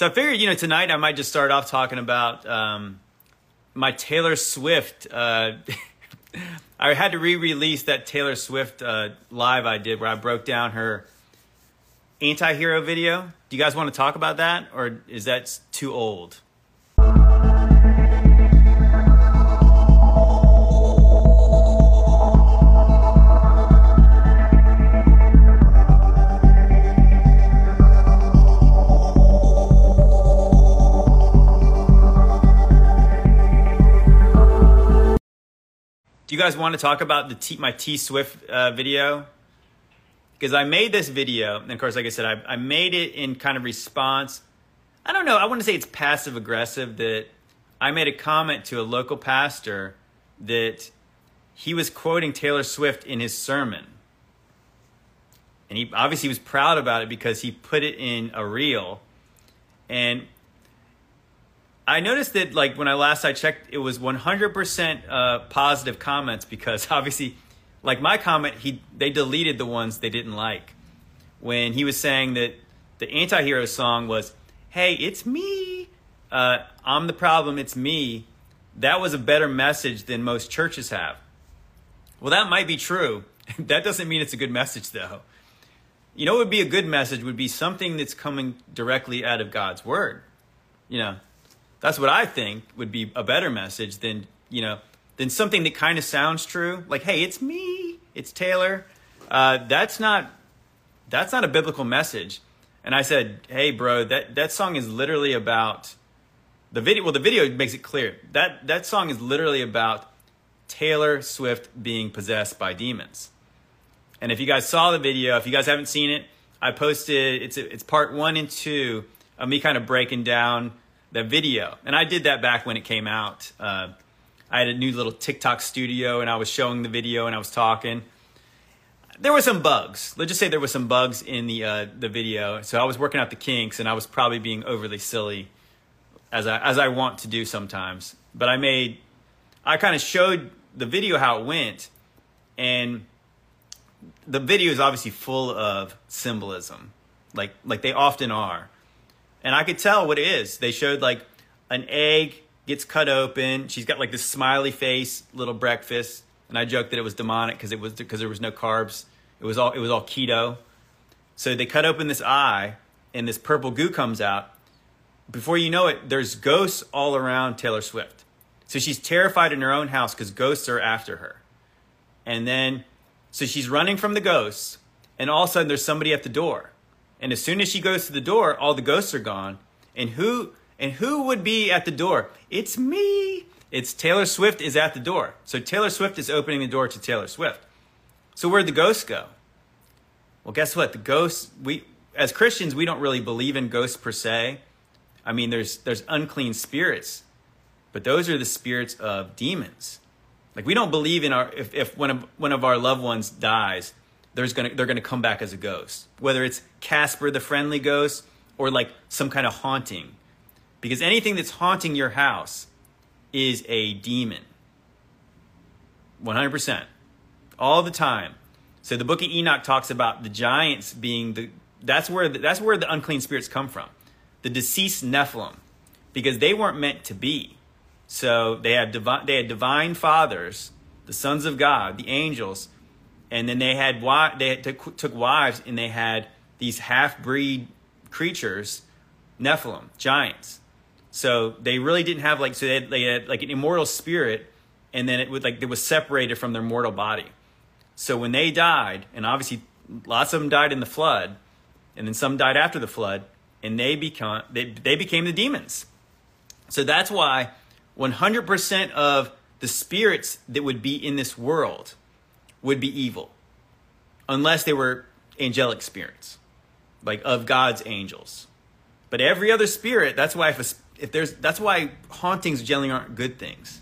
So I figured, you know, tonight I might just start off talking about um, my Taylor Swift. Uh, I had to re-release that Taylor Swift uh, live I did where I broke down her anti-hero video. Do you guys want to talk about that, or is that too old? Do you guys want to talk about the T, my T Swift uh, video? Because I made this video, and of course, like I said, I, I made it in kind of response. I don't know. I want to say it's passive aggressive that I made a comment to a local pastor that he was quoting Taylor Swift in his sermon. And he obviously was proud about it because he put it in a reel. And I noticed that like when I last I checked, it was 100% uh, positive comments because obviously, like my comment, he they deleted the ones they didn't like. When he was saying that the anti-hero song was, "Hey, it's me, uh, I'm the problem, it's me," that was a better message than most churches have. Well, that might be true. that doesn't mean it's a good message, though. You know, what would be a good message would be something that's coming directly out of God's word. You know, that's what I think would be a better message than, you know, than something that kind of sounds true. Like, hey, it's me, it's Taylor. Uh, that's not that's not a biblical message. And I said, hey, bro, that, that song is literally about the video. Well, the video makes it clear that that song is literally about Taylor Swift being possessed by demons. And if you guys saw the video, if you guys haven't seen it, I posted it's it's part one and two of me kind of breaking down the video. And I did that back when it came out. Uh, I had a new little TikTok studio and I was showing the video and I was talking. There were some bugs. Let's just say there were some bugs in the uh, the video. So I was working out the kinks and I was probably being overly silly as I as I want to do sometimes. But I made I kind of showed the video how it went and the video is obviously full of symbolism like like they often are and I could tell what it is. They showed like an egg gets cut open. She's got like this smiley face, little breakfast, and I joked that it was demonic because it was because there was no carbs. It was all it was all keto. So they cut open this eye, and this purple goo comes out. Before you know it, there's ghosts all around Taylor Swift. So she's terrified in her own house because ghosts are after her. And then, so she's running from the ghosts, and all of a sudden there's somebody at the door. And as soon as she goes to the door, all the ghosts are gone. And who and who would be at the door? It's me. It's Taylor Swift is at the door. So Taylor Swift is opening the door to Taylor Swift. So where'd the ghosts go? Well, guess what? The ghosts we as Christians, we don't really believe in ghosts per se. I mean, there's there's unclean spirits, but those are the spirits of demons. Like we don't believe in our if, if one of one of our loved ones dies, there's gonna they're gonna come back as a ghost. Whether it's Casper the friendly ghost or like some kind of haunting. Because anything that's haunting your house is a demon. 100%. All the time. So the book of Enoch talks about the giants being the that's where the, that's where the unclean spirits come from. The deceased Nephilim because they weren't meant to be. So they had divine they had divine fathers, the sons of God, the angels and then they had they had took wives and they had these half breed creatures, Nephilim, giants. So they really didn't have like so they had, they had like an immortal spirit, and then it would like it was separated from their mortal body. So when they died, and obviously lots of them died in the flood, and then some died after the flood, and they become they they became the demons. So that's why 100% of the spirits that would be in this world would be evil unless they were angelic spirits, like of God's angels. But every other spirit, that's why if, a, if there's that's why hauntings generally aren't good things.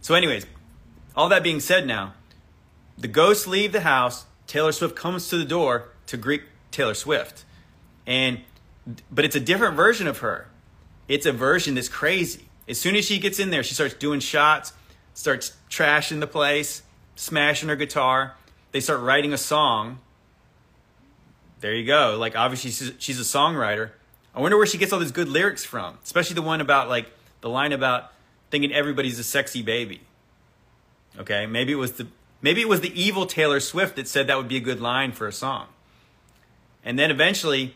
So, anyways, all that being said, now the ghosts leave the house. Taylor Swift comes to the door to greet Taylor Swift, and but it's a different version of her. It's a version that's crazy. As soon as she gets in there, she starts doing shots, starts trashing the place smashing her guitar. They start writing a song. There you go. Like, obviously, she's, a songwriter. I wonder where she gets all these good lyrics from, especially the one about like the line about thinking everybody's a sexy baby. Okay, maybe it was the maybe it was the evil Taylor Swift that said that would be a good line for a song. And then eventually,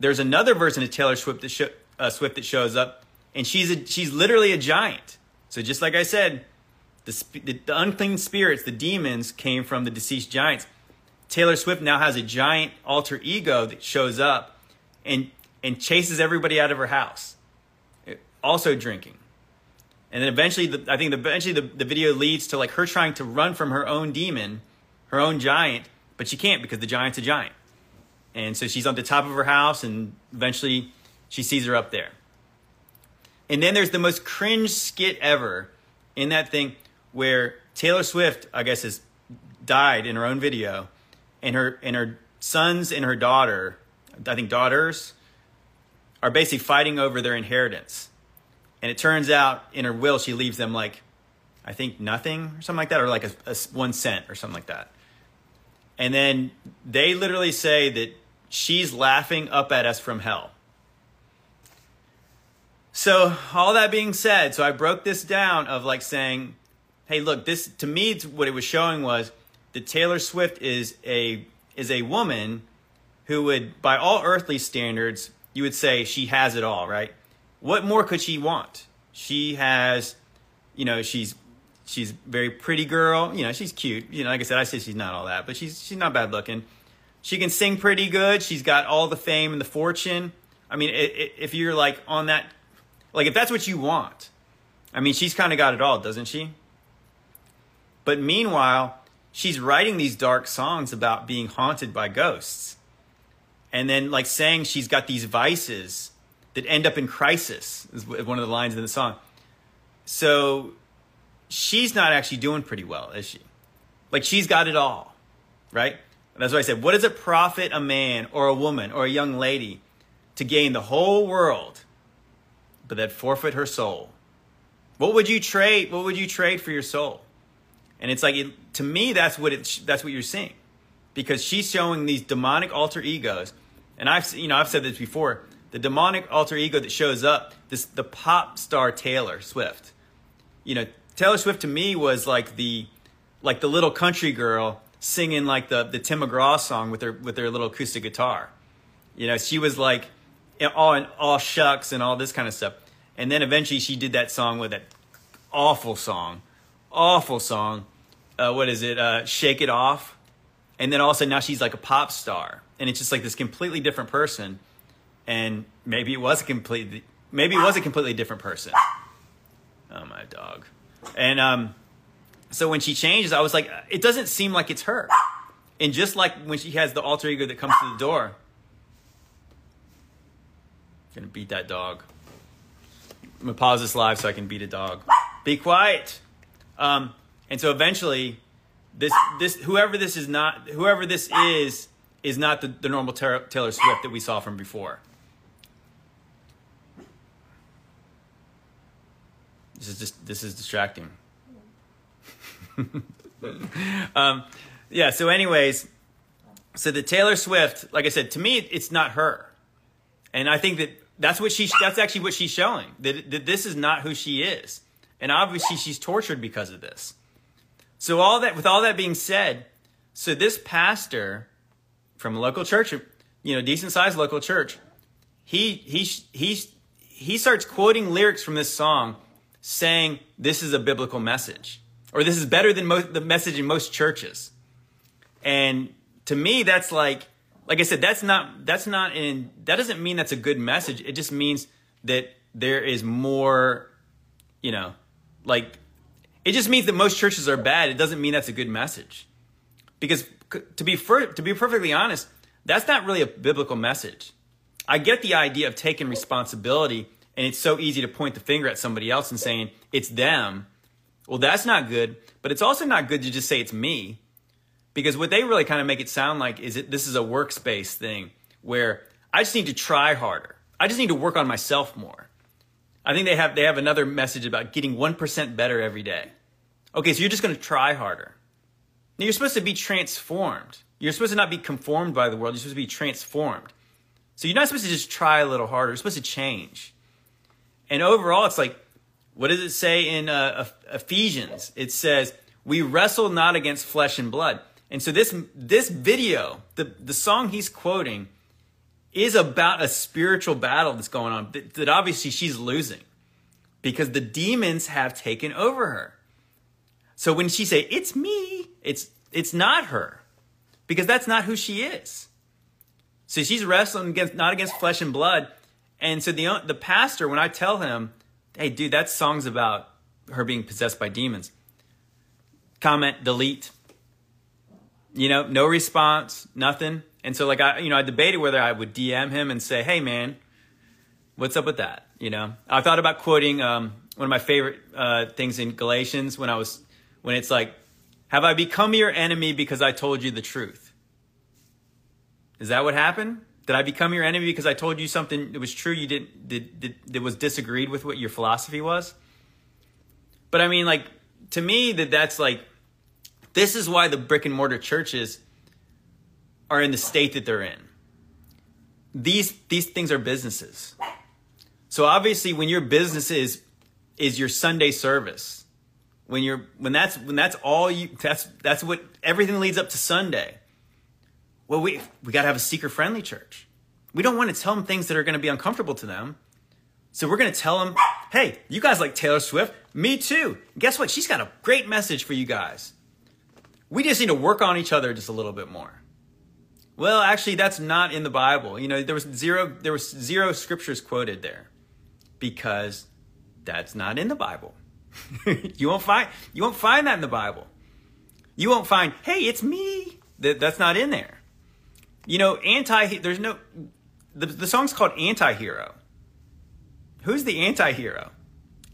there's another version of Taylor Swift that, sh- uh, Swift that shows up, and she's a, she's literally a giant. So just like I said, the, the, the unclean spirits, the demons, came from the deceased giants. Taylor Swift now has a giant alter ego that shows up and and chases everybody out of her house, eh, also drinking. And then eventually, the, I think eventually the, the video leads to like her trying to run from her own demon, her own giant, but she can't because the giant's a giant. And so she's on the top of her house, and eventually she sees her up there. And then there's the most cringe skit ever in that thing where Taylor Swift, I guess, has died in her own video, and her and her sons and her daughter, I think daughters, are basically fighting over their inheritance. And it turns out in her will she leaves them like, I think nothing or something like that, or like a, a one cent or something like that. And then they literally say that she's laughing up at us from hell. So, all that being said, so I broke this down of like saying, hey, look, this to me what it was showing was that Taylor Swift is a is a woman who would by all earthly standards, you would say she has it all, right? What more could she want? She has you know, she's she's very pretty girl, you know, she's cute. You know, like I said, I say she's not all that, but she's she's not bad looking she can sing pretty good. She's got all the fame and the fortune. I mean, if you're like on that, like if that's what you want, I mean, she's kind of got it all, doesn't she? But meanwhile, she's writing these dark songs about being haunted by ghosts. And then, like, saying she's got these vices that end up in crisis, is one of the lines in the song. So she's not actually doing pretty well, is she? Like, she's got it all, right? That's why I said, what does it profit a man or a woman or a young lady to gain the whole world, but that forfeit her soul? What would you trade? What would you trade for your soul? And it's like, it, to me, that's what it, that's what you're seeing, because she's showing these demonic alter egos, and I've you know I've said this before. The demonic alter ego that shows up, this the pop star Taylor Swift. You know, Taylor Swift to me was like the like the little country girl singing like the the Tim McGraw song with her with her little acoustic guitar. You know, she was like eh, all all shucks and all this kind of stuff. And then eventually she did that song with that awful song, awful song. Uh, what is it? Uh, Shake it off. And then all of a sudden now she's like a pop star, and it's just like this completely different person. And maybe it was a completely maybe it was a completely different person. Oh my dog. And um so when she changes, I was like, it doesn't seem like it's her. And just like when she has the alter ego that comes to the door, I'm gonna beat that dog. I'm gonna pause this live so I can beat a dog. Be quiet. Um, and so eventually, this this whoever this is not whoever this is is not the, the normal Taylor Swift that we saw from before. This is just this is distracting. um, yeah. So, anyways, so the Taylor Swift, like I said, to me, it's not her, and I think that that's what she. That's actually what she's showing that, that this is not who she is, and obviously she's tortured because of this. So all that, with all that being said, so this pastor from a local church, you know, decent sized local church, he he he he starts quoting lyrics from this song, saying this is a biblical message or this is better than most, the message in most churches. And to me, that's like, like I said, that's not, that's not in, that doesn't mean that's a good message. It just means that there is more, you know, like, it just means that most churches are bad. It doesn't mean that's a good message. Because to be, to be perfectly honest, that's not really a biblical message. I get the idea of taking responsibility, and it's so easy to point the finger at somebody else and saying it's them well, that's not good, but it's also not good to just say it's me. Because what they really kind of make it sound like is that this is a works-based thing where I just need to try harder. I just need to work on myself more. I think they have they have another message about getting 1% better every day. Okay, so you're just going to try harder. Now you're supposed to be transformed. You're supposed to not be conformed by the world. You're supposed to be transformed. So you're not supposed to just try a little harder. You're supposed to change. And overall, it's like, what does it say in uh, Ephesians? It says, "We wrestle not against flesh and blood." And so this this video, the the song he's quoting, is about a spiritual battle that's going on that, that obviously she's losing because the demons have taken over her. So when she say it's me, it's it's not her because that's not who she is. So she's wrestling against not against flesh and blood. And so the the pastor when I tell him, "Hey dude, that song's about her being possessed by demons." Comment delete you know, no response, nothing. And so like I, you know, I debated whether I would DM him and say, "Hey, man, what's up with that?" You know, I thought about quoting um, one of my favorite uh, things in Galatians when I was when it's like, "Have I become your enemy because I told you the truth?" Is that what happened? Did I become your enemy because I told you something that was true you didn't did, did that was disagreed with what your philosophy was? But I mean, like to me, that that's like this is why the brick and mortar churches are in the state that they're in. These these things are businesses. So obviously when your business is is your Sunday service, when you're when that's when that's all you that's that's what everything leads up to Sunday. Well, we we got to have a seeker friendly church. We don't want to tell them things that are going to be uncomfortable to them. So we're going to tell them, "Hey, you guys like Taylor Swift? Me too. Guess what? She's got a great message for you guys. We just need to work on each other just a little bit more. Well, actually, that's not in the Bible. You know, there was zero there was zero scriptures quoted there because that's not in the Bible. you won't find you won't find that in the Bible. You won't find, hey, it's me. That that's not in there. You know, anti there's no the, the song's called Anti-Hero. Who's the anti-hero?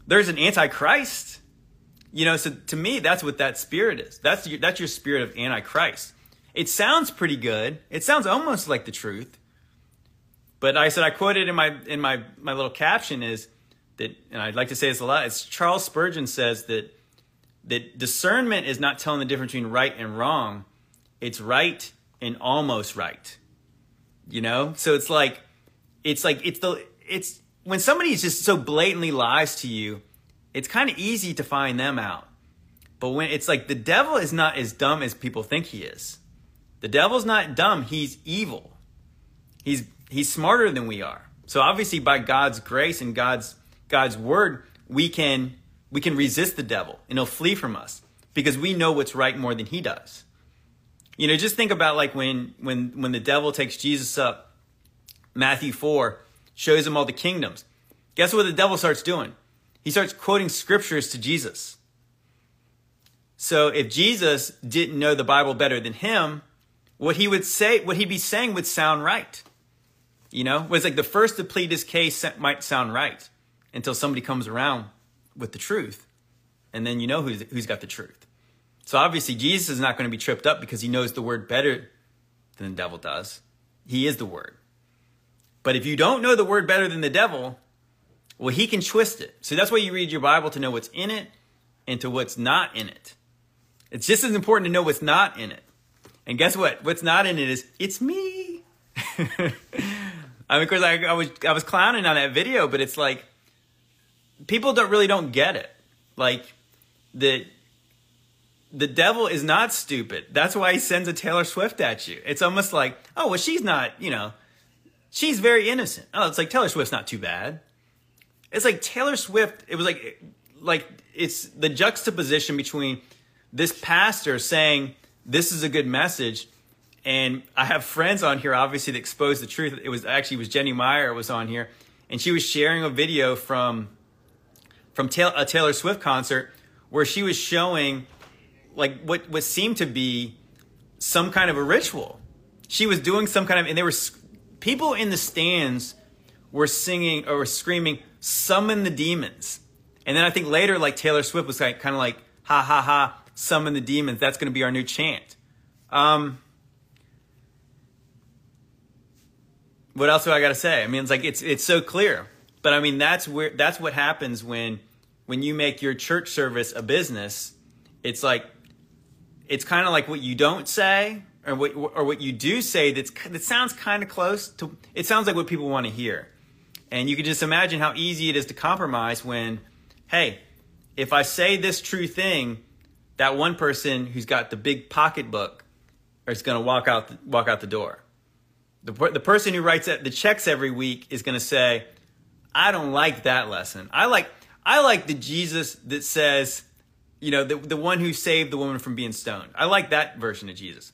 There's an antichrist. You know, so to me, that's what that spirit is. That's your, that's your spirit of antichrist. It sounds pretty good. It sounds almost like the truth. But I said I quoted in my in my my little caption is that, and I'd like to say this a lot. It's Charles Spurgeon says that that discernment is not telling the difference between right and wrong. It's right and almost right. You know, so it's like it's like it's the it's when somebody just so blatantly lies to you it's kind of easy to find them out. But when it's like the devil is not as dumb as people think he is. The devil's not dumb, he's evil. He's he's smarter than we are. So obviously by God's grace and God's God's word, we can we can resist the devil and he'll flee from us because we know what's right more than he does. You know, just think about like when when when the devil takes Jesus up Matthew 4 shows him all the kingdoms. Guess what the devil starts doing? He starts quoting scriptures to Jesus. So if Jesus didn't know the Bible better than him, what he would say, what he'd be saying would sound right. You know, was like the first to plead his case might sound right until somebody comes around with the truth. And then you know who's, who's got the truth. So obviously Jesus is not going to be tripped up because he knows the word better than the devil does. He is the word. But if you don't know the word better than the devil, well, he can twist it. So that's why you read your Bible to know what's in it and to what's not in it. It's just as important to know what's not in it. And guess what? What's not in it is it's me. I mean, of course, I, I, was I was clowning on that video, but it's like people don't really don't get it. Like the the devil is not stupid. That's why he sends a Taylor Swift at you. It's almost like, oh well, she's not. You know, she's very innocent. Oh, it's like Taylor Swift's not too bad. It's like Taylor Swift. It was like like it's the juxtaposition between this pastor saying this is a good message and I have friends on here obviously that expose the truth. It was actually it was Jenny Meyer was on here and she was sharing a video from from a Taylor Swift concert where she was showing like what what seemed to be some kind of a ritual. She was doing some kind of and there were people in the stands were singing or were screaming summon the demons. And then I think later, like Taylor Swift was like, kind of like, ha ha ha, summon the demons. That's going to be our new chant. Um, what else do I got to say? I mean, it's like it's it's so clear. But I mean, that's where that's what happens when when you make your church service a business. It's like it's kind of like what you don't say or what, or what you do say that's, that sounds kind of close to, it sounds like what people want to hear. And you can just imagine how easy it is to compromise when, hey, if I say this true thing, that one person who's got the big pocketbook is going to walk out the, walk out the door. The, the person who writes the checks every week is going to say, I don't like that lesson. I like I like the Jesus that says, you know, the, the one who saved the woman from being stoned. I like that version of Jesus.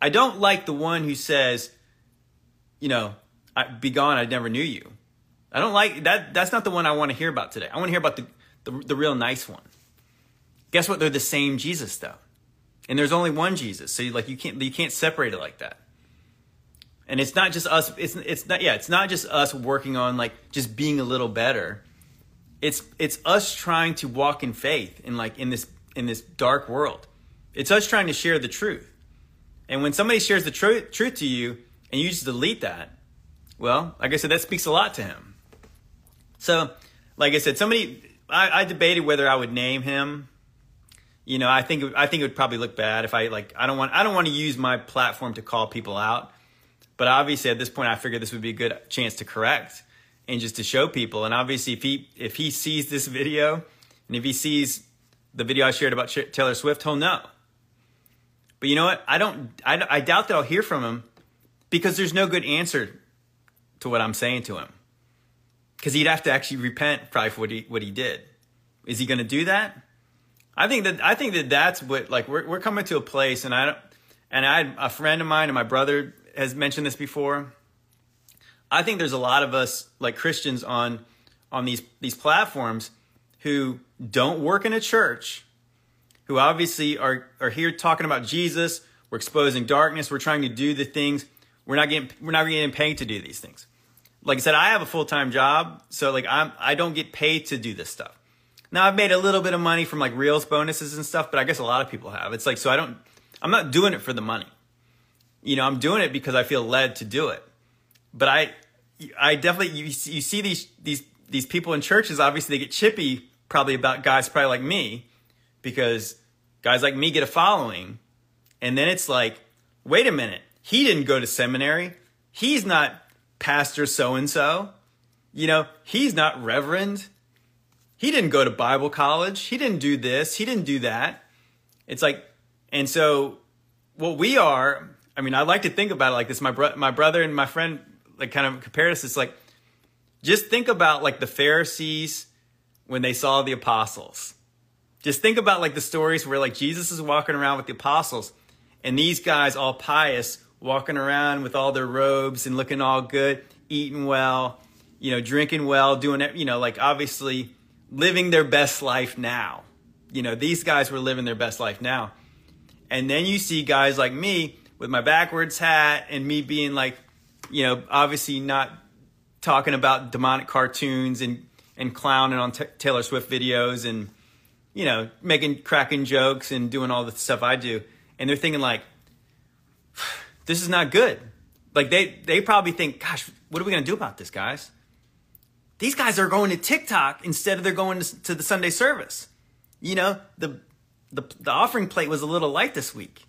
I don't like the one who says, you know, I, be gone, I never knew you. I don't like that. That's not the one I want to hear about today. I want to hear about the, the, the real nice one. Guess what? They're the same Jesus though. And there's only one Jesus. So you, like you can't, you can't separate it like that. And it's not just us. It's, it's not, yeah, it's not just us working on like just being a little better it's it's us trying to walk in faith in like in this in this dark world. It's us trying to share the truth. And when somebody shares the tr- truth to you and you just delete that, well, like I said, that speaks a lot to him. So, like I said, somebody I, I debated whether I would name him. You know, I think I think it would probably look bad if I like I don't want I don't want to use my platform to call people out. But obviously at this point I figured this would be a good chance to correct and just to show people. And obviously, if he if he sees this video, and if he sees the video I shared about Taylor Swift, he'll know. But you know what? I don't. I, I doubt that I'll hear from him because there's no good answer to what I'm saying to him. Because he'd have to actually repent probably for what he what he did. Is he going to do that? I think that I think that that's what like we're we're coming to a place, and I don't. And I a friend of mine and my brother has mentioned this before I think there's a lot of us like Christians on on these these platforms who don't work in a church, who obviously are are here talking about Jesus. We're exposing darkness. We're trying to do the things. We're not getting we're not getting paid to do these things. Like I said, I have a full time job, so like I'm I don't get paid to do this stuff. Now I've made a little bit of money from like reels bonuses and stuff, but I guess a lot of people have. It's like so I don't I'm not doing it for the money. You know, I'm doing it because I feel led to do it. But I I definitely you, you see these these these people in churches obviously they get chippy probably about guys probably like me because guys like me get a following and then it's like wait a minute he didn't go to seminary he's not pastor so and so you know he's not reverend he didn't go to bible college he didn't do this he didn't do that it's like and so what we are i mean i like to think about it like this my, bro- my brother and my friend like kind of compare us. It's like just think about like the Pharisees when they saw the apostles. Just think about like the stories where like Jesus is walking around with the apostles and these guys all pious walking around with all their robes and looking all good, eating well, you know, drinking well, doing it, you know, like obviously living their best life now. You know, these guys were living their best life now. And then you see guys like me with my backwards hat and me being like you know, obviously not talking about demonic cartoons and and clowning on t- Taylor Swift videos and you know making cracking jokes and doing all the stuff I do, and they're thinking like, this is not good. Like they they probably think, gosh, what are we gonna do about this, guys? These guys are going to TikTok instead of they're going to, to the Sunday service. You know, the, the the offering plate was a little light this week.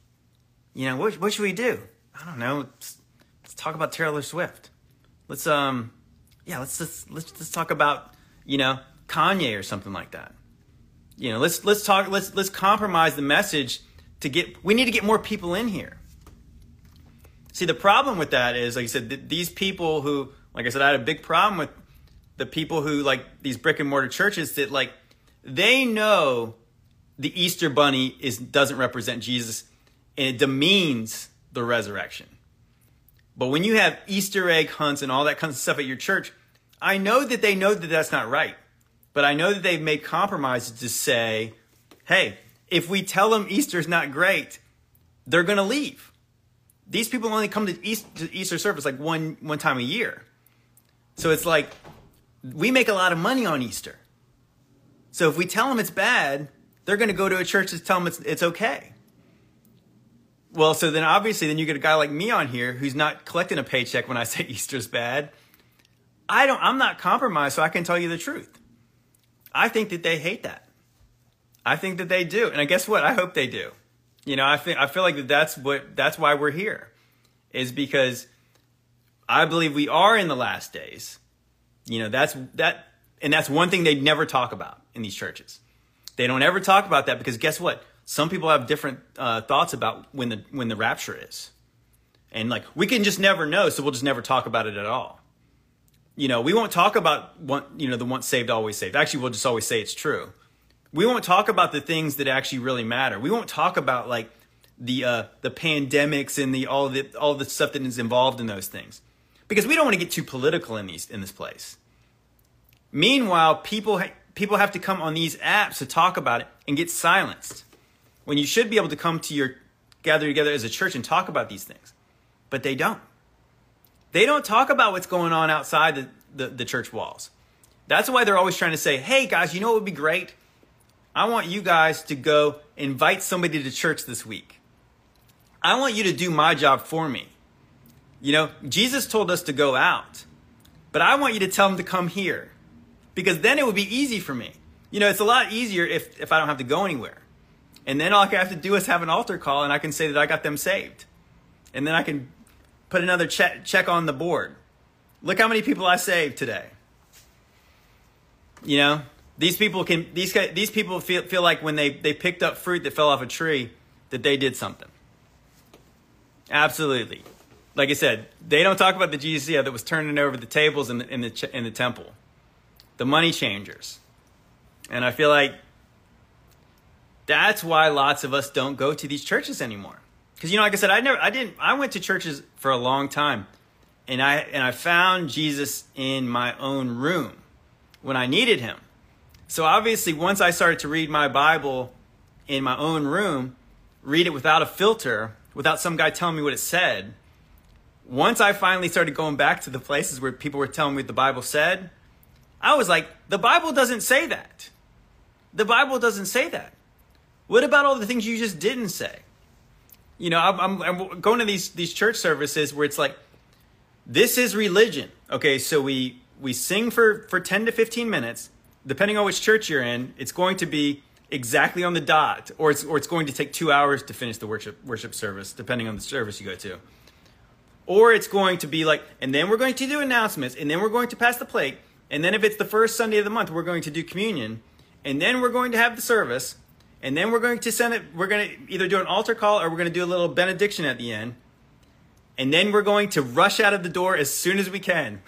You know, what what should we do? I don't know let's talk about Taylor Swift. Let's um, yeah, let's let's let's, let's talk about you know Kanye or something like that. You know, let's let's talk let's let's compromise the message to get. We need to get more people in here. See, the problem with that is, like I said, th- these people who, like I said, I had a big problem with the people who like these brick and mortar churches that like they know the Easter bunny is doesn't represent Jesus and it demeans the resurrection. But when you have Easter egg hunts and all that kind of stuff at your church, I know that they know that that's not right. But I know that they've made compromises to say, hey, if we tell them Easter's not great, they're going to leave. These people only come to, Easter service like one, one time a year. So it's like, we make a lot of money on Easter. So if we tell them it's bad, they're going to go to a church to tell them it's, it's okay. Well, so then obviously, then you get a guy like me on here who's not collecting a paycheck when I say Easter's bad. I don't. I'm not compromised, so I can tell you the truth. I think that they hate that. I think that they do, and I guess what? I hope they do. You know, I think I feel like that's what that's why we're here, is because I believe we are in the last days. You know, that's that, and that's one thing they never talk about in these churches. They don't ever talk about that because guess what? Some people have different uh, thoughts about when the when the rapture is, and like we can just never know, so we'll just never talk about it at all. You know, we won't talk about one, you know, the once saved always saved. Actually, we'll just always say it's true we won't talk about the things that actually really matter. We won't talk about like the uh, the pandemics and the all the all the stuff that is involved in those things, because we don't want to get too political in these in this place. Meanwhile, people ha- people have to come on these apps to talk about it and get silenced, when you should be able to come to your gather together as a church and talk about these things, but they don't. They don't talk about what's going on outside the, the, the church walls. That's why they're always trying to say, hey guys, you know what would be great? I want you guys to go invite somebody to church this week. I want you to do my job for me. You know, Jesus told us to go out, but I want you to tell them to come here because then it would be easy for me. You know, it's a lot easier if, if I don't have to go anywhere. And then all I have to do is have an altar call and I can say that I got them saved. And then I can put another check, check on the board. Look how many people I saved today. You know, these people can these these people feel feel like when they they picked up fruit that fell off a tree that they did something. Absolutely. Like I said, they don't talk about the Jesus that was turning over the tables in the, in the in the temple, the money changers, and I feel like that's why lots of us don't go to these churches anymore. Because you know, like I said, I never, I didn't, I went to churches for a long time, and I and I found Jesus in my own room when I needed him. So obviously, once I started to read my Bible in my own room, read it without a filter, without some guy telling me what it said, once I finally started going back to the places where people were telling me what the Bible said, I was like, the Bible doesn't say that. The Bible doesn't say that. What about all the things you just didn't say? You know, I'm, I'm, going to these these church services where it's like, this is religion. Okay, so we we sing for for 10 to 15 minutes depending on which church you're in, it's going to be exactly on the dot, or it's or it's going to take two hours to finish the worship worship service, depending on the service you go to. Or it's going to be like, and then we're going to do announcements, and then we're going to pass the plate, and then if it's the first Sunday of the month, we're going to do communion, and then we're going to have the service, and then we're going to send it. We're going to either do an altar call or we're going to do a little benediction at the end, and then we're going to rush out of the door as soon as we can.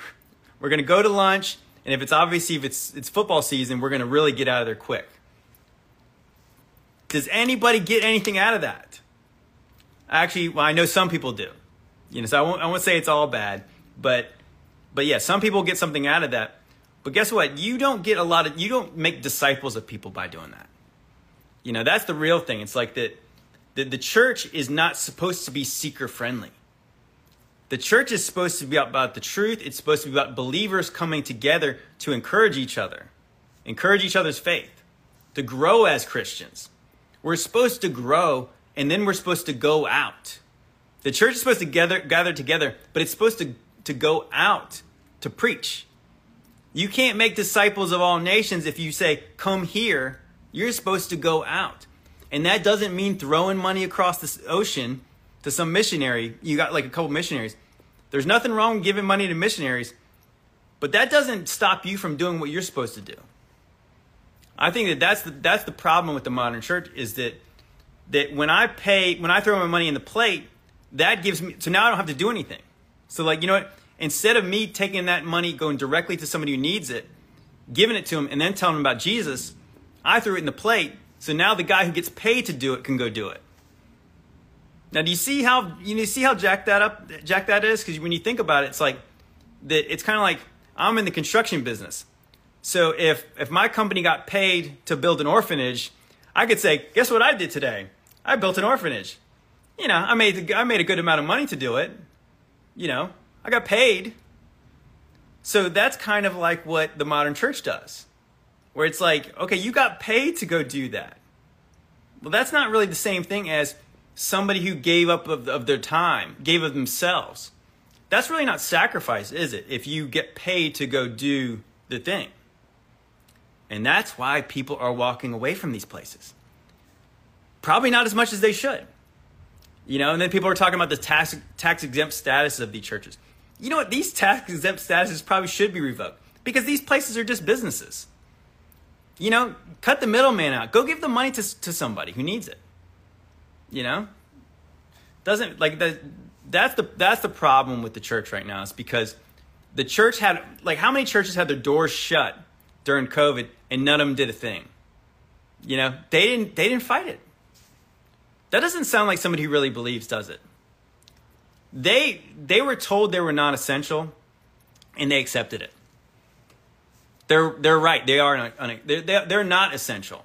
We're going to go to lunch and if it's obviously if it's it's football season, we're going to really get out of there quick. Does anybody get anything out of that? Actually, well, I know some people do. You know, so I won't I won't say it's all bad, but but yeah, some people get something out of that. But guess what? You don't get a lot of you don't make disciples of people by doing that. You know, that's the real thing. It's like that the, the church is not supposed to be seeker friendly. The church is supposed to be about the truth. It's supposed to be about believers coming together to encourage each other, encourage each other's faith, to grow as Christians. We're supposed to grow and then we're supposed to go out. The church is supposed to gather, gather together, but it's supposed to, to go out to preach. You can't make disciples of all nations if you say, come here. You're supposed to go out. And that doesn't mean throwing money across the ocean to some missionary, you got like a couple missionaries. There's nothing wrong giving money to missionaries, but that doesn't stop you from doing what you're supposed to do. I think that that's the, that's the problem with the modern church is that that when I pay when I throw my money in the plate, that gives me so now I don't have to do anything. So like you know what? Instead of me taking that money going directly to somebody who needs it, giving it to them, and then telling them about Jesus, I threw it in the plate. So now the guy who gets paid to do it can go do it. Now, do you see how you see how jack that up, jack that is? Because when you think about it, it's like that. It's kind of like I'm in the construction business. So if if my company got paid to build an orphanage, I could say, guess what I did today? I built an orphanage. You know, I made I made a good amount of money to do it. You know, I got paid. So that's kind of like what the modern church does, where it's like, okay, you got paid to go do that. Well, that's not really the same thing as somebody who gave up of, of their time, gave of themselves. That's really not sacrifice, is it? If you get paid to go do the thing. And that's why people are walking away from these places. Probably not as much as they should. You know, and then people are talking about the tax tax exempt status of the churches. You know what? These tax exempt statuses probably should be revoked because these places are just businesses. You know, cut the middleman out. Go give the money to, to somebody who needs it. You know? Doesn't like that that's the that's the problem with the church right now. Is because the church had like how many churches had their doors shut during COVID and none of them did a thing. You know, they didn't they didn't fight it. That doesn't sound like somebody who really believes, does it? They they were told they were not essential, and they accepted it. They're they're right. They are they're they're not essential,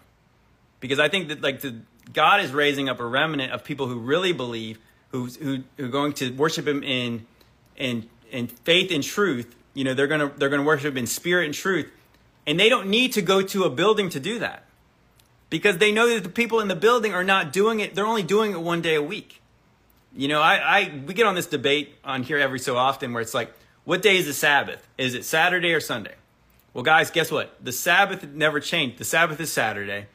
because I think that like the God is raising up a remnant of people who really believe, who who who are going to worship Him in in in faith and truth. You know, they're gonna they're gonna worship in spirit and truth, and they don't need to go to a building to do that because they know that the people in the building are not doing it. They're only doing it one day a week. You know, I, I we get on this debate on here every so often where it's like, what day is the Sabbath? Is it Saturday or Sunday? Well, guys, guess what? The Sabbath never changed. The Sabbath is Saturday.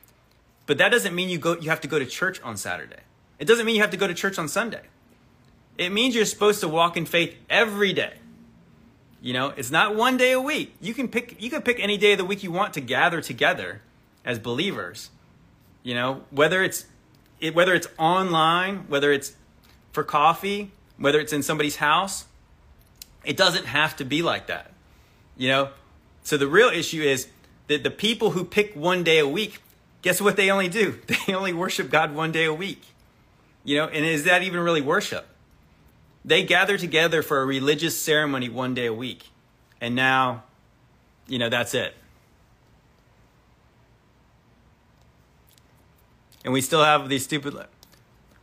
But that doesn't mean you go you have to go to church on Saturday. It doesn't mean you have to go to church on Sunday. It means you're supposed to walk in faith every day. You know, it's not one day a week. You can pick you can pick any day of the week you want to gather together as believers you know, whether it's it, whether it's online, whether it's for coffee, whether it's in somebody's house, it doesn't have to be like that. You know? So the real issue is that the people who pick one day a week, guess what they only do? They only worship God one day a week. You know, and is that even really worship? They gather together for a religious ceremony one day a week. And now, you know, that's it. And we still have these stupid.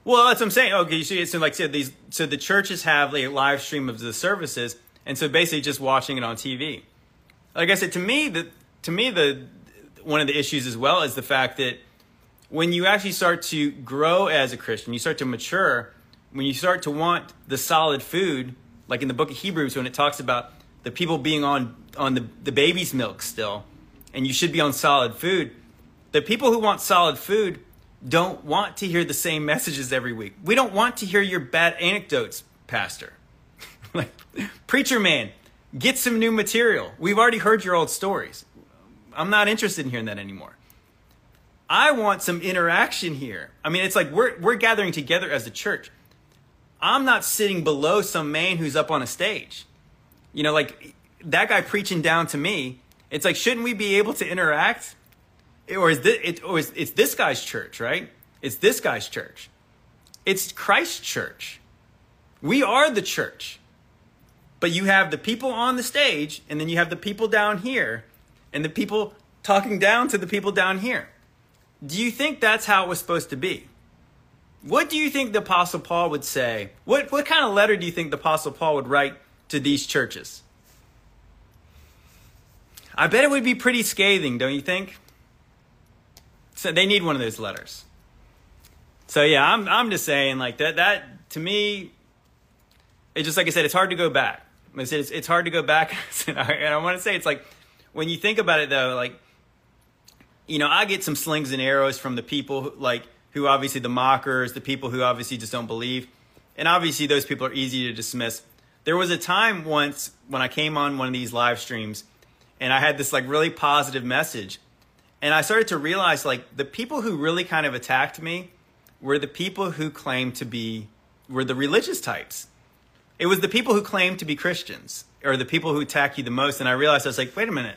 Well, that's what I'm saying. Okay, see, so like said these, so the churches have a live stream of the services, and so basically just watching it on TV. Like I said, to me, the to me the one of the issues as well is the fact that when you actually start to grow as a Christian, you start to mature. When you start to want the solid food, like in the book of Hebrews, when it talks about the people being on on the, the baby's milk still, and you should be on solid food. The people who want solid food don't want to hear the same messages every week. We don't want to hear your bad anecdotes, Pastor. like, preacher man, get some new material. We've already heard your old stories. I'm not interested in hearing that anymore. I want some interaction here. I mean, it's like we're, we're gathering together as a church. I'm not sitting below some man who's up on a stage. You know, like that guy preaching down to me. It's like, shouldn't we be able to interact? Or is this, it, or is, it's this guy's church, right? It's this guy's church. It's Christ's church. We are the church. But you have the people on the stage, and then you have the people down here, and the people talking down to the people down here. Do you think that's how it was supposed to be? What do you think the Apostle Paul would say? What, what kind of letter do you think the Apostle Paul would write to these churches? I bet it would be pretty scathing, don't you think? So they need one of those letters. So yeah, I'm I'm just saying like that that to me, it's just like I said, it's hard to go back. I said it's, it's hard to go back, and I want to say it's like when you think about it though, like you know, I get some slings and arrows from the people who, like who obviously the mockers, the people who obviously just don't believe, and obviously those people are easy to dismiss. There was a time once when I came on one of these live streams, and I had this like really positive message and I started to realize like the people who really kind of attacked me were the people who claimed to be were the religious types. It was the people who claimed to be Christians or the people who attack you the most. And I realized I was like, wait a minute.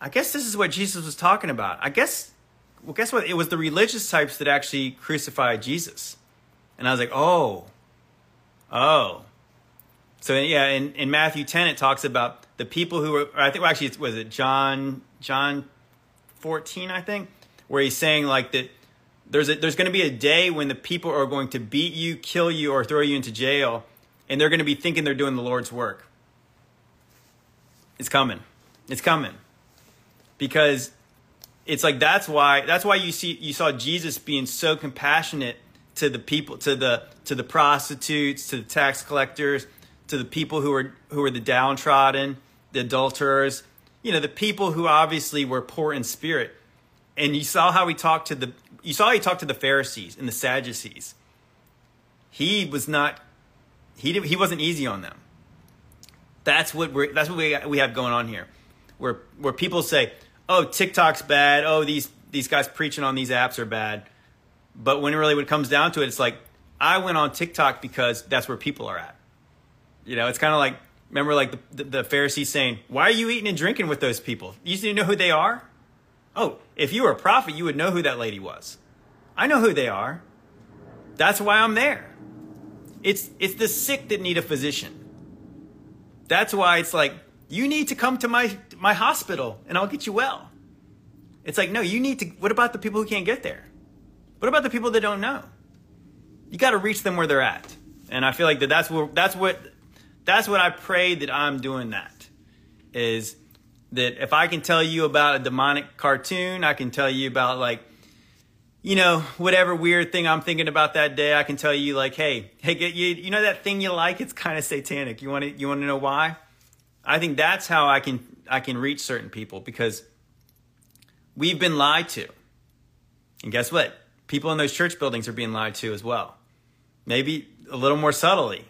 I guess this is what Jesus was talking about. I guess well, guess what? It was the religious types that actually crucified Jesus. And I was like, oh, oh. So yeah, in, in Matthew 10, it talks about the people who were, I think, well, actually, was it John, John 14, I think, where he's saying like that there's a, there's going to be a day when the people are going to beat you, kill you, or throw you into jail, and they're going to be thinking they're doing the Lord's work. It's coming. It's coming. Because it's like that's why that's why you see you saw Jesus being so compassionate to the people to the to the prostitutes, to the tax collectors, to the people who are who are the downtrodden, the adulterers, you know, the people who obviously were poor in spirit, and you saw how he talked to the you saw how he talked to the Pharisees and the Sadducees. He was not he did, he wasn't easy on them. That's what we're that's what we we have going on here. Where where people say, "Oh, TikTok's bad. Oh, these these guys preaching on these apps are bad." But when really when it comes down to it, it's like I went on TikTok because that's where people are at. You know, it's kind of like remember like the, the, the Pharisees saying, "Why are you eating and drinking with those people? You to know who they are." Oh, if you were a prophet, you would know who that lady was. I know who they are. That's why I'm there. It's it's the sick that need a physician. That's why it's like you need to come to my my hospital and I'll get you well. It's like no, you need to what about the people who can't get there? What about the people that don't know? You got to reach them where they're at. And I feel like that that's what that's what that's what I pray that I'm doing that is that if I can tell you about a demonic cartoon, I can tell you about like, you know, whatever weird thing I'm thinking about that day, I can tell you like, hey, hey, you, you know that thing you like? It's kind of satanic. You want to you want to know why? I think that's how I can I can reach certain people because we've been lied to. And guess what? People in those church buildings are being lied to as well. Maybe a little more subtly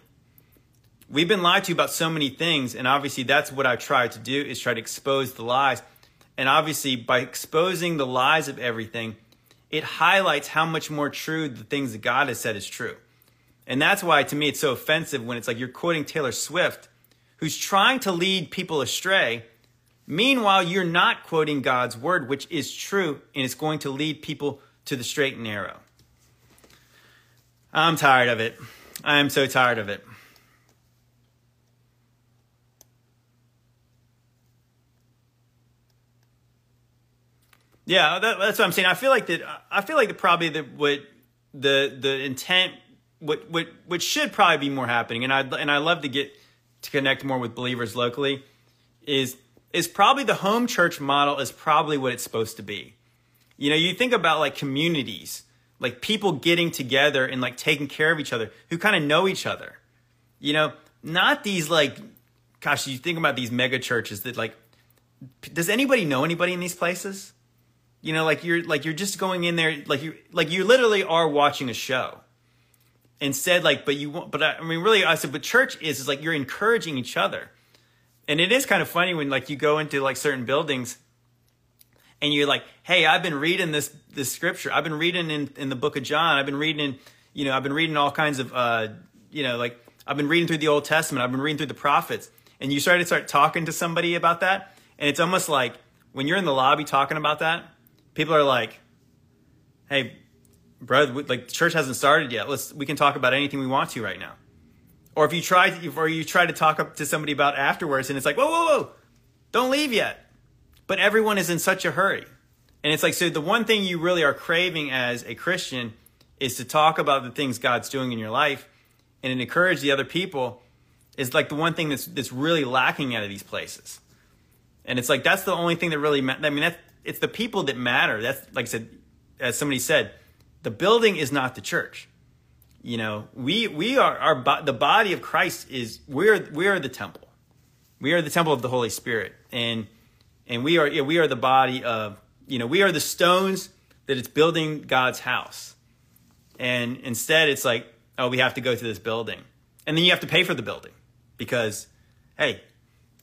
we've been lied to about so many things and obviously that's what i try to do is try to expose the lies. And obviously by exposing the lies of everything it highlights how much more true the things that god has said is true. And that's why to me it's so offensive when it's like you're quoting taylor swift who's trying to lead people astray meanwhile you're not quoting god's word which is true and it's going to lead people to the straight and narrow. I'm tired of it. I'm so tired of it Yeah, that, that's what I'm saying. I feel like that. I feel like that probably the what the the intent what what what should probably be more happening, and I and I love to get to connect more with believers locally. Is is probably the home church model is probably what it's supposed to be. You know, you think about like communities, like people getting together and like taking care of each other, who kind of know each other. You know, not these like, gosh, you think about these mega churches that like, does anybody know anybody in these places? You know, like you're like you're just going in there like you like you literally are watching a show. Instead, like, but you but I, I mean, really, I said, but church is is like you're encouraging each other, and it is kind of funny when like you go into like certain buildings, and you're like, hey, I've been reading this this scripture, I've been reading in in the book of John, I've been reading in, you know, I've been reading all kinds of, uh, you know, like I've been reading through the Old Testament, I've been reading through the prophets, and you start to start talking to somebody about that, and it's almost like when you're in the lobby talking about that people are like, "Hey, brother, like the church hasn't started yet. Let's we can talk about anything we want to right now." Or if you try, to, or you try to talk up to somebody about afterwards, and it's like, "Whoa, whoa, whoa, don't leave yet." But everyone is in such a hurry, and it's like so. The one thing you really are craving as a Christian is to talk about the things God's doing in your life, and encourage the other people. Is like the one thing that's that's really lacking out of these places. And it's like that's the only thing that really. I mean, that's it's the people that matter. That's like I said, as somebody said, the building is not the church. You know, we we are our the body of Christ is we're we are the temple. We are the temple of the Holy Spirit, and and we are we are the body of you know we are the stones that it's building God's house. And instead, it's like oh we have to go to this building, and then you have to pay for the building because hey,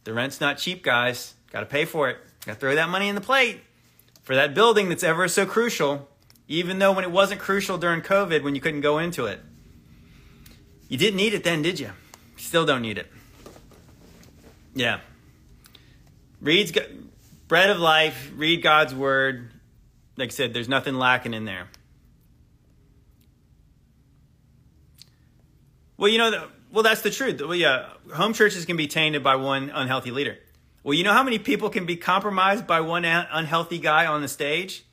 the rent's not cheap, guys. Got to pay for it. Got to throw that money in the plate for that building that's ever so crucial, even though when it wasn't crucial during COVID when you couldn't go into it. You didn't need it then, did you? Still don't need it. Yeah. Read bread of life, read God's word. Like I said, there's nothing lacking in there. Well, you know, well, that's the truth. Well, yeah, home churches can be tainted by one unhealthy leader. Well, you know how many people can be compromised by one unhealthy guy on the stage?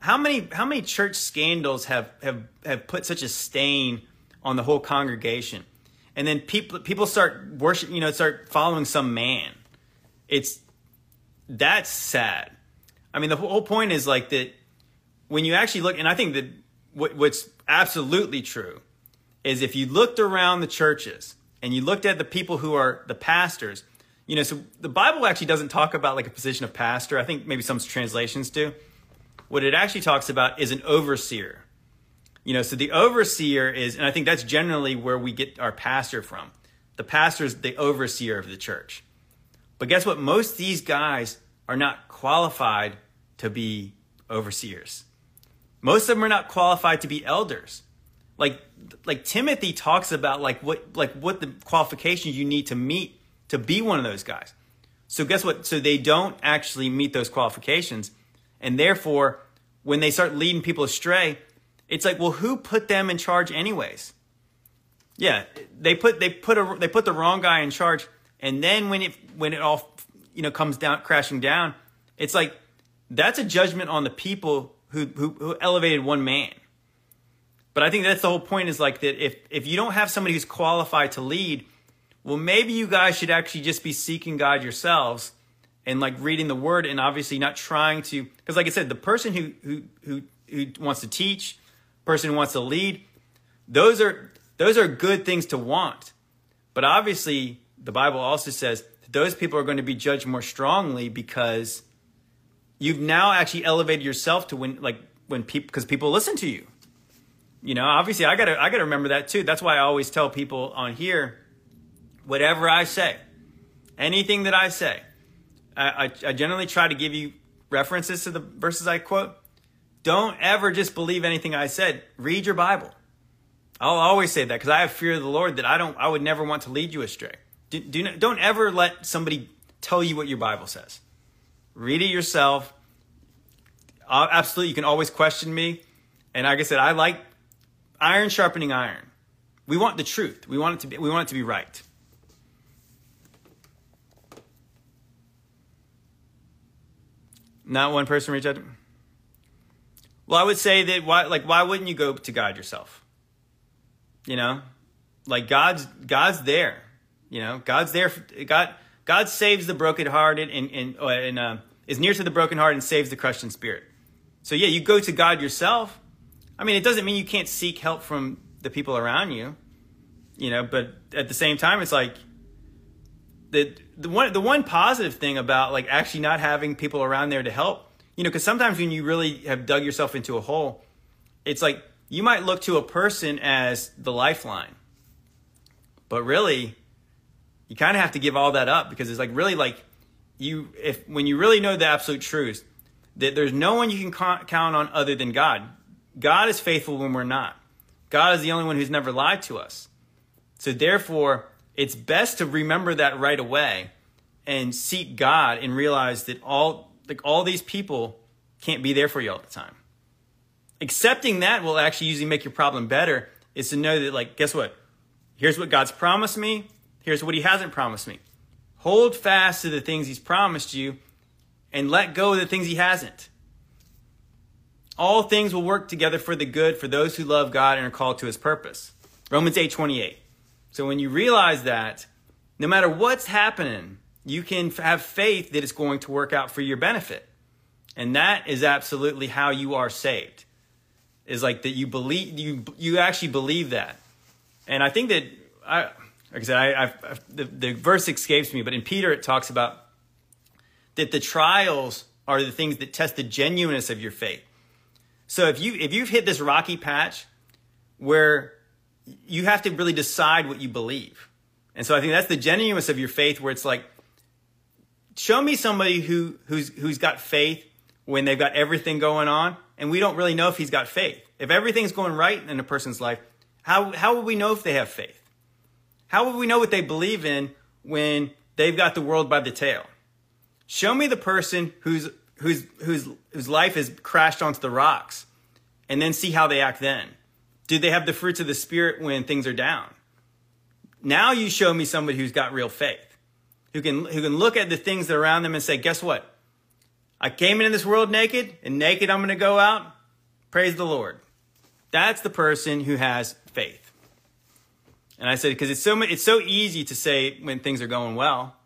How many how many church scandals have have have put such a stain on the whole congregation? And then people people start worship, you know, start following some man. It's that's sad. I mean, the whole point is like that when you actually look, and I think that what, what's absolutely true is if you looked around the churches and you looked at the people who are the pastors you know, so the Bible actually doesn't talk about like a position of pastor. I think maybe some translations do. what it actually talks about is an overseer. You know, so the overseer is, and I think that's generally where we get our pastor from. The pastor is the overseer of the church. But guess what? Most these guys are not qualified to be overseers. Most of them are not qualified to be elders. Like like Timothy talks about like what like what the qualifications you need to meet to be one of those guys. So guess what? So they don't actually meet those qualifications. And therefore, when they start leading people astray, it's like, well, who put them in charge anyways? Yeah, they put they put a they put the wrong guy in charge, and then when it when it all you know comes down crashing down, it's like that's a judgment on the people who who, who elevated one man. But I think that's the whole point is like that if if you don't have somebody who's qualified to lead, well, maybe you guys should actually just be seeking God yourselves and like reading the word and obviously not trying to because like I said, the person who who who who wants to teach, person who wants to lead, those are those are good things to want. But obviously, the Bible also says that those people are going to be judged more strongly because you've now actually elevated yourself to when like when people because people listen to you. You know, obviously I gotta I gotta remember that too. That's why I always tell people on here, whatever I say, anything that I say, I, I, I generally try to give you references to the verses I quote. Don't ever just believe anything I said. Read your Bible. I'll always say that because I have fear of the Lord that I don't I would never want to lead you astray. Do, do, don't ever let somebody tell you what your Bible says. Read it yourself. Uh, absolutely, you can always question me. And like I said, I like iron sharpening iron. We want the truth. We want it to be. We want it to be right. Not one person reached out. Well, I would say that why, like, why wouldn't you go to God yourself? You know, like God's God's there. You know, God's there. God God saves the brokenhearted and and, and uh, is near to the brokenhearted and saves the crushed in spirit. So yeah, you go to God yourself. I mean, it doesn't mean you can't seek help from the people around you, you know. But at the same time, it's like the the one the one positive thing about like actually not having people around there to help, you know, because sometimes when you really have dug yourself into a hole, it's like you might look to a person as the lifeline, but really, you kind of have to give all that up because it's like really like you if when you really know the absolute truth that there's no one you can count on other than God. God is faithful when we're not. God is the only one who's never lied to us. So therefore, it's best to remember that right away and seek God and realize that all like all these people can't be there for you all the time. Accepting that will actually usually make your problem better is to know that like guess what? Here's what God's promised me, here's what he hasn't promised me. Hold fast to the things he's promised you and let go of the things he hasn't. All things will work together for the good for those who love God and are called to his purpose. Romans 8:28. So when you realize that no matter what's happening, you can have faith that it's going to work out for your benefit. And that is absolutely how you are saved. Is like that you believe you you actually believe that. And I think that I like I said I, I the, the verse escapes me, but in Peter it talks about that the trials are the things that test the genuineness of your faith. So if you if you've hit this rocky patch where you have to really decide what you believe. And so I think that's the genuineness of your faith where it's like show me somebody who who's who's got faith when they've got everything going on and we don't really know if he's got faith. If everything's going right in a person's life, how how would we know if they have faith? How would we know what they believe in when they've got the world by the tail? Show me the person whose whose whose whose life has crashed onto the rocks, and then see how they act then. Do they have the fruits of the spirit when things are down? Now you show me somebody who's got real faith, who can who can look at the things that are around them and say, "Guess what? I came into this world naked, and naked I'm going to go out." Praise the Lord. That's the person who has faith. And I said because it's so it's so easy to say when things are going well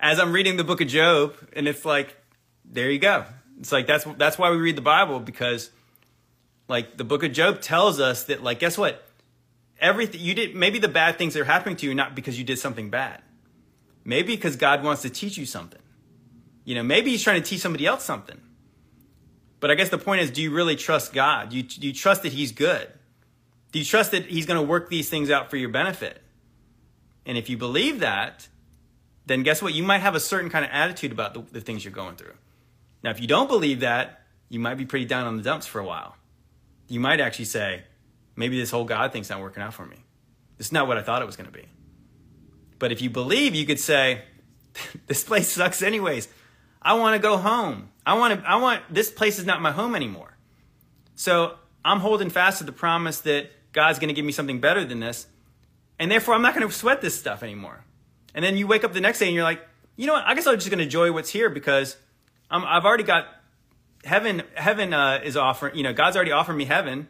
as I'm reading the book of Job, and it's like, there you go. It's like that's that's why we read the Bible because, like, the book of Job tells us that, like, guess what? Everything you did, maybe the bad things that are happening to you not because you did something bad, maybe because God wants to teach you something. You know, maybe He's trying to teach somebody else something. But I guess the point is, do you really trust God? Do you, do you trust that He's good? Do you trust that He's going to work these things out for your benefit? And if you believe that, then guess what? You might have a certain kind of attitude about the, the things you're going through. Now, if you don't believe that, you might be pretty down on the dumps for a while. You might actually say, maybe this whole God thing's not working out for me. Is not what I thought it was going to be. But if you believe, you could say, this place sucks anyways. I want to go home. I want to, I want, this place is not my home anymore. So I'm holding fast to the promise that God's going to give me something better than this. And therefore, I'm not going to sweat this stuff anymore. And then you wake up the next day and you're like, you know what? I guess I'm just going to enjoy what's here because i have already got heaven. Heaven uh, is offering, you know, God's already offered me heaven.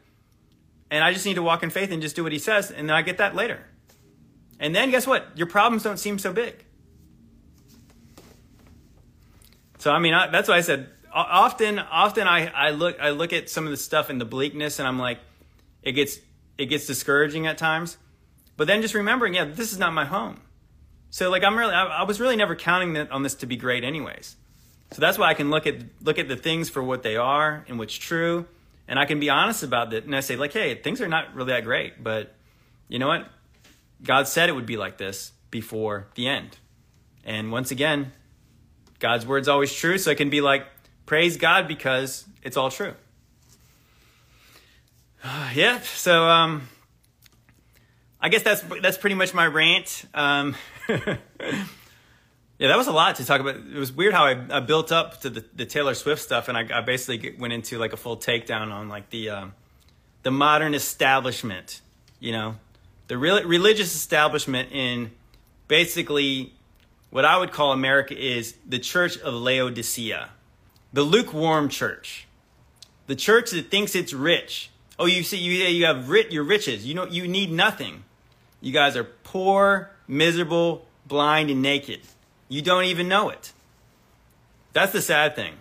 And I just need to walk in faith and just do what he says. And then I get that later. And then guess what? Your problems don't seem so big. So I mean, I, that's why I said often. Often I, I look I look at some of the stuff in the bleakness, and I'm like, it gets it gets discouraging at times. But then just remembering, yeah, this is not my home. So like I'm really I, I was really never counting on this to be great, anyways. So that's why I can look at look at the things for what they are and what's true, and I can be honest about it. And I say like, hey, things are not really that great, but you know what? God said it would be like this before the end. And once again, God's word's always true, so it can be like, praise God because it's all true. yeah, so um, I guess that's that's pretty much my rant. Um, yeah, that was a lot to talk about. It was weird how I, I built up to the, the, Taylor Swift stuff, and I, I, basically went into like a full takedown on like the um, the modern establishment, you know, the re- religious establishment in basically what I would call America is the church of Laodicea, the lukewarm church, the church that thinks it's rich. Oh, you see, you, you have rich, your riches. You know, you need nothing. You guys are poor, miserable, blind, and naked. You don't even know it. That's the sad thing.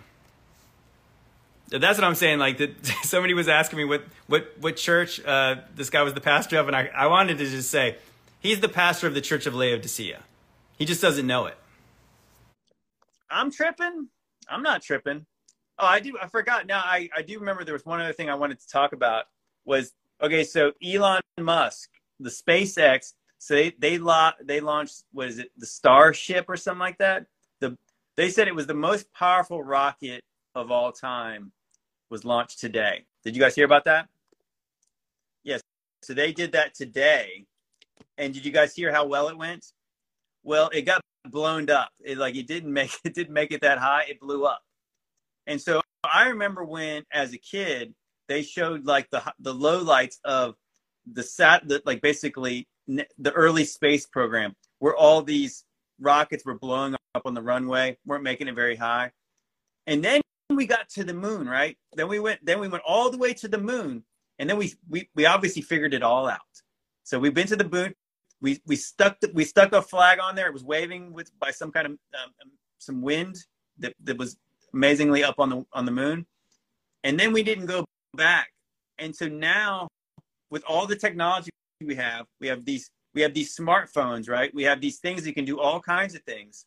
That's what I'm saying. Like that, somebody was asking me what what what church uh, this guy was the pastor of, and I, I wanted to just say he's the pastor of the church of Laodicea. He just doesn't know it. I'm tripping. I'm not tripping. Oh, I do. I forgot. Now I, I do remember there was one other thing I wanted to talk about was okay. So Elon Musk, the SpaceX, so they they, la- they launched what is it the Starship or something like that. The they said it was the most powerful rocket of all time was launched today. Did you guys hear about that? Yes. So they did that today. And did you guys hear how well it went? Well, it got blown up. It like it didn't make it didn't make it that high. It blew up. And so I remember when, as a kid, they showed like the the low lights of the sat the, like basically the early space program where all these rockets were blowing up on the runway, weren't making it very high. And then we got to the moon, right? Then we went then we went all the way to the moon, and then we we, we obviously figured it all out. So we've been to the moon, we we stuck the, we stuck a flag on there. It was waving with by some kind of um, um, some wind that, that was amazingly up on the on the moon, and then we didn't go back. And so now, with all the technology we have, we have these we have these smartphones, right? We have these things that can do all kinds of things.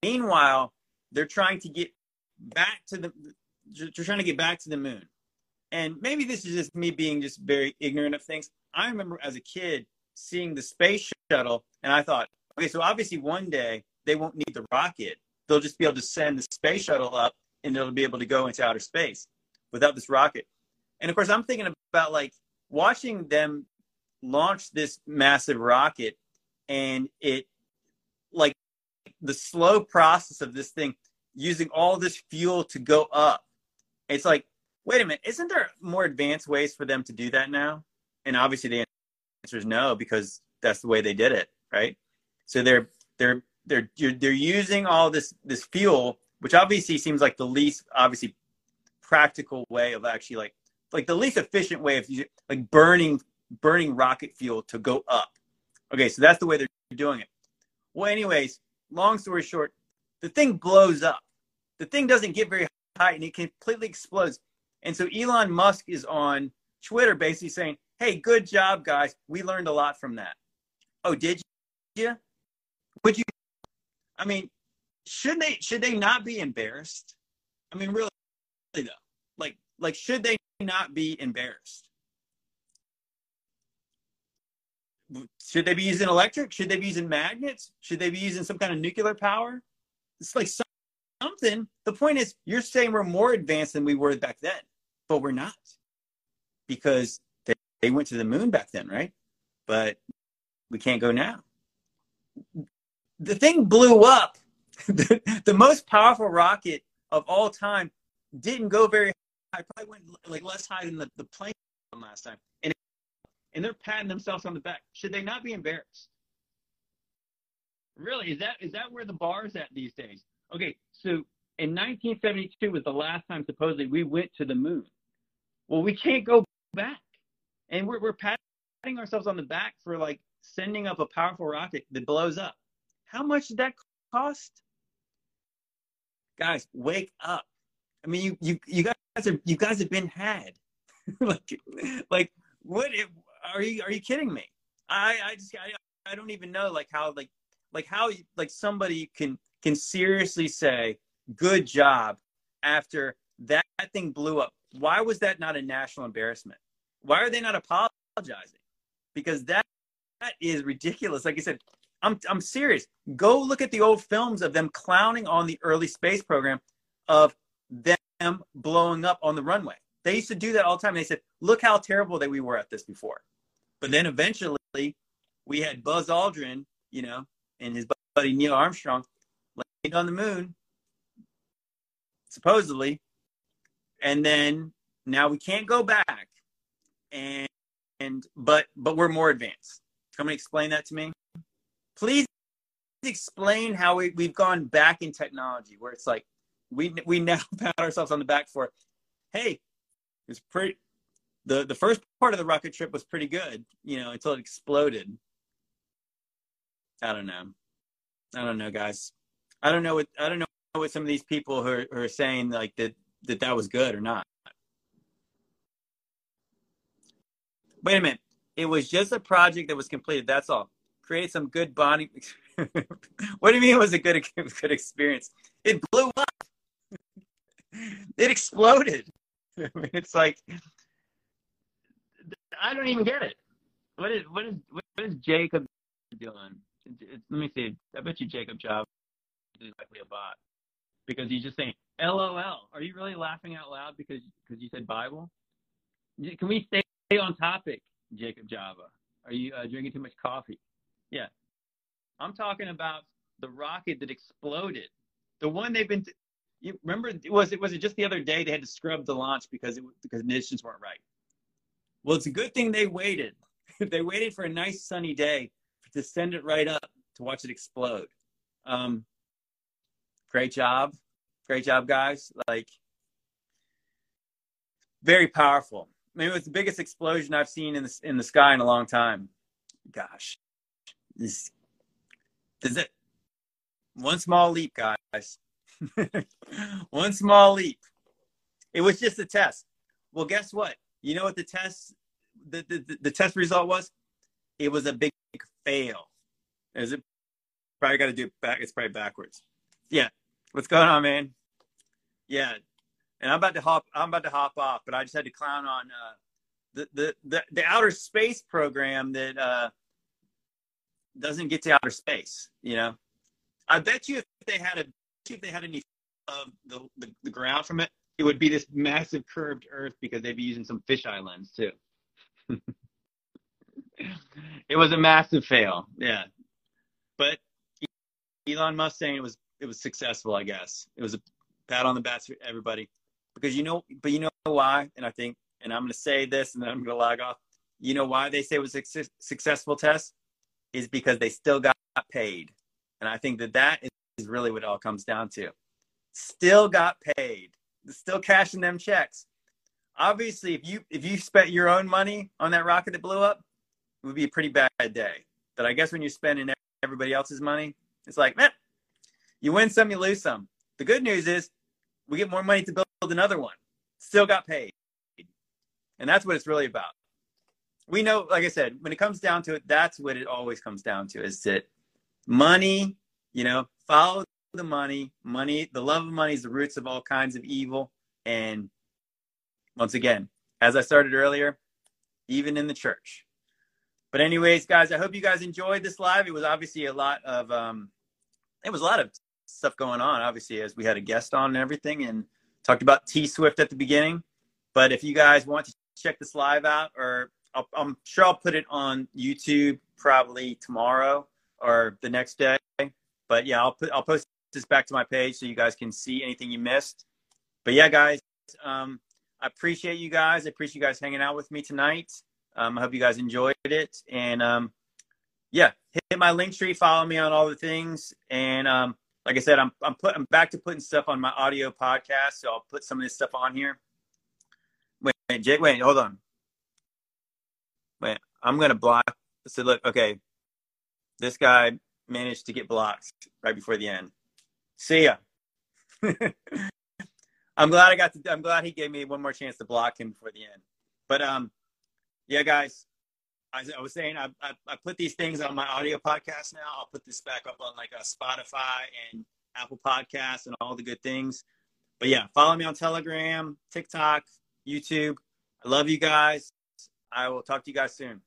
Meanwhile, they're trying to get back to the they're trying to get back to the moon. And maybe this is just me being just very ignorant of things. I remember as a kid seeing the space shuttle, and I thought, okay, so obviously one day they won't need the rocket. They'll just be able to send the space shuttle up and it'll be able to go into outer space without this rocket. And of course, I'm thinking about like watching them launch this massive rocket and it like the slow process of this thing using all this fuel to go up. It's like, wait a minute, isn't there more advanced ways for them to do that now? And obviously the answer is no because that's the way they did it, right? So they're they're they're they're using all this this fuel, which obviously seems like the least obviously practical way of actually like like the least efficient way of like burning burning rocket fuel to go up. Okay, so that's the way they're doing it. Well, anyways, long story short, the thing blows up. The thing doesn't get very high and it completely explodes. And so Elon Musk is on Twitter basically saying, Hey, good job, guys. We learned a lot from that. Oh, did you? Would you? I mean, should they should they not be embarrassed? I mean, really, though, like like should they not be embarrassed? Should they be using electric? Should they be using magnets? Should they be using some kind of nuclear power? It's like something. The point is, you're saying we're more advanced than we were back then, but we're not because they, they went to the moon back then, right? But we can't go now. The thing blew up. the, the most powerful rocket of all time didn't go very high. Probably went like less high than the, the plane last time. And and they're patting themselves on the back. Should they not be embarrassed? Really, is that is that where the bar is at these days? Okay, so in 1972 was the last time supposedly we went to the moon. Well, we can't go back, and we're we're patting ourselves on the back for like sending up a powerful rocket that blows up. How much did that cost? Guys, wake up. I mean, you you you guys are you guys have been had. like like what are you are you kidding me? I I just I, I don't even know like how like like how like somebody can can seriously say good job after that thing blew up. Why was that not a national embarrassment? Why are they not apologizing? Because that that is ridiculous. Like I said, I'm I'm serious. Go look at the old films of them clowning on the early space program of them blowing up on the runway. They used to do that all the time. They said, "Look how terrible that we were at this before." But then eventually we had Buzz Aldrin, you know, and his buddy Neil Armstrong landed on the moon, supposedly. And then now we can't go back. And, and but but we're more advanced. Come and explain that to me. Please explain how we, we've gone back in technology where it's like we we now pat ourselves on the back for hey it's pretty the the first part of the rocket trip was pretty good, you know, until it exploded. I don't know. I don't know, guys. I don't know what I don't know what some of these people who are, who are saying like that that that was good or not. Wait a minute. It was just a project that was completed. That's all. Create some good bonding. what do you mean it was a good good experience? It blew up. It exploded. It's like I don't even get it. What is what is what is Jacob doing? It's, let me see. I bet you Jacob Job is likely a bot because he's just saying LOL. Are you really laughing out loud because because you said Bible? Can we stay on topic, Jacob Java? Are you uh, drinking too much coffee? Yeah, I'm talking about the rocket that exploded. The one they've been. T- you remember? Was it was it just the other day they had to scrub the launch because it because conditions weren't right? Well, it's a good thing they waited. they waited for a nice sunny day to send it right up to watch it explode. Um, great job. Great job, guys. Like, very powerful. I mean, it was the biggest explosion I've seen in the, in the sky in a long time. Gosh. This, is it one small leap, guys. one small leap. It was just a test. Well, guess what? You know what the test the, the, the test result was? It was a big fail. Is it probably got to do back? It's probably backwards. Yeah. What's going on, man? Yeah. And I'm about to hop. I'm about to hop off, but I just had to clown on uh, the, the the the outer space program that uh, doesn't get to outer space. You know, I bet you if they had a if they had any of the, the the ground from it, it would be this massive curved Earth because they'd be using some fisheye lens too. it was a massive fail, yeah. But Elon Musk saying it was it was successful, I guess. It was a pat on the back for everybody because you know, but you know why? And I think, and I'm going to say this, and then I'm going to log off. You know why they say it was a successful test is because they still got paid, and I think that that is really what it all comes down to. Still got paid still cashing them checks. Obviously, if you if you spent your own money on that rocket that blew up, it would be a pretty bad day. But I guess when you're spending everybody else's money, it's like, man, you win some, you lose some. The good news is we get more money to build another one. Still got paid. And that's what it's really about. We know, like I said, when it comes down to it, that's what it always comes down to is that money, you know, follow the money. Money, the love of money is the roots of all kinds of evil. And once again, as I started earlier, even in the church. But anyways, guys, I hope you guys enjoyed this live. It was obviously a lot of um, it was a lot of stuff going on. Obviously, as we had a guest on and everything, and talked about T Swift at the beginning. But if you guys want to check this live out, or i am sure I'll put it on YouTube probably tomorrow or the next day. But yeah, I'll put I'll post this back to my page so you guys can see anything you missed. But yeah, guys, um, I appreciate you guys. I appreciate you guys hanging out with me tonight. Um, I hope you guys enjoyed it. And um, yeah, hit my link tree, follow me on all the things. And um, like I said, I'm I'm put I'm back to putting stuff on my audio podcast, so I'll put some of this stuff on here. Wait, wait Jake, wait, hold on. Wait, I'm gonna block. So look, okay, this guy managed to get blocked right before the end. See ya. I'm glad I got to. I'm glad he gave me one more chance to block him before the end. But um, yeah, guys, I, I was saying I, I, I put these things on my audio podcast now. I'll put this back up on like a Spotify and Apple Podcasts and all the good things. But yeah, follow me on Telegram, TikTok, YouTube. I love you guys. I will talk to you guys soon.